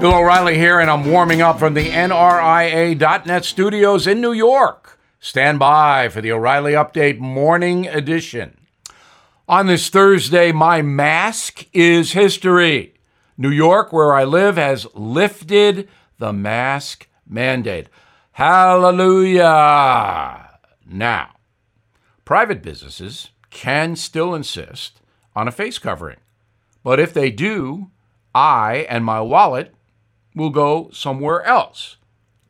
Bill O'Reilly here, and I'm warming up from the NRIA.net studios in New York. Stand by for the O'Reilly Update Morning Edition. On this Thursday, my mask is history. New York, where I live, has lifted the mask mandate. Hallelujah! Now, private businesses can still insist on a face covering, but if they do, I and my wallet will go somewhere else.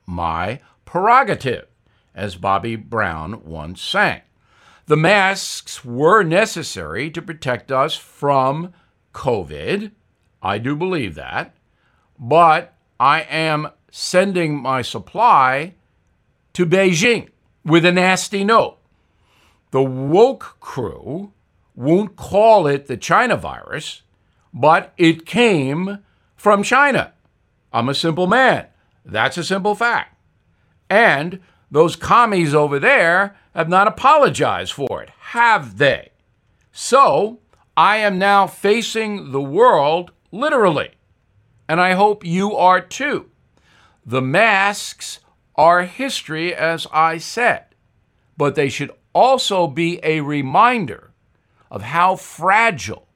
My prerogative, as Bobby Brown once sang. The masks were necessary to protect us from COVID. I do believe that. But I am sending my supply to Beijing with a nasty note. The woke crew won't call it the China virus, but it came from China. I'm a simple man. That's a simple fact. And those commies over there have not apologized for it, have they? So I am now facing the world literally. And I hope you are too. The masks are history, as I said, but they should also be a reminder of how fragile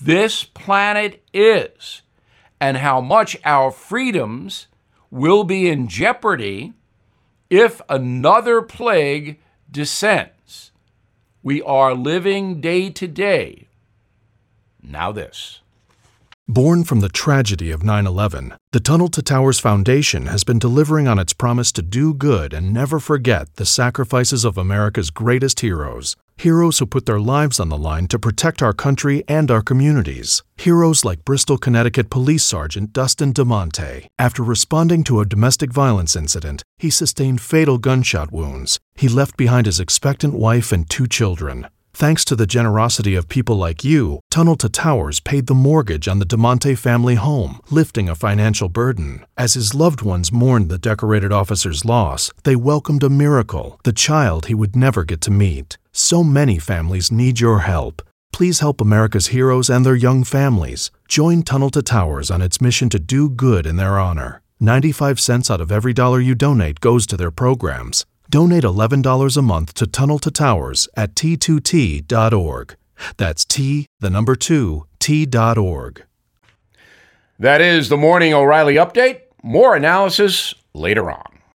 this planet is and how much our freedoms will be in jeopardy if another plague descends. We are living day to day. Now, this. Born from the tragedy of 9 11, the Tunnel to Towers Foundation has been delivering on its promise to do good and never forget the sacrifices of America's greatest heroes. Heroes who put their lives on the line to protect our country and our communities. Heroes like Bristol, Connecticut Police Sergeant Dustin DeMonte. After responding to a domestic violence incident, he sustained fatal gunshot wounds. He left behind his expectant wife and two children. Thanks to the generosity of people like you, Tunnel to Towers paid the mortgage on the DeMonte family home, lifting a financial burden. As his loved ones mourned the decorated officer's loss, they welcomed a miracle, the child he would never get to meet. So many families need your help. Please help America's heroes and their young families. Join Tunnel to Towers on its mission to do good in their honor. 95 cents out of every dollar you donate goes to their programs. Donate $11 a month to Tunnel to Towers at t2t.org. That's T, the number 2, T.org. That is the Morning O'Reilly Update. More analysis later on.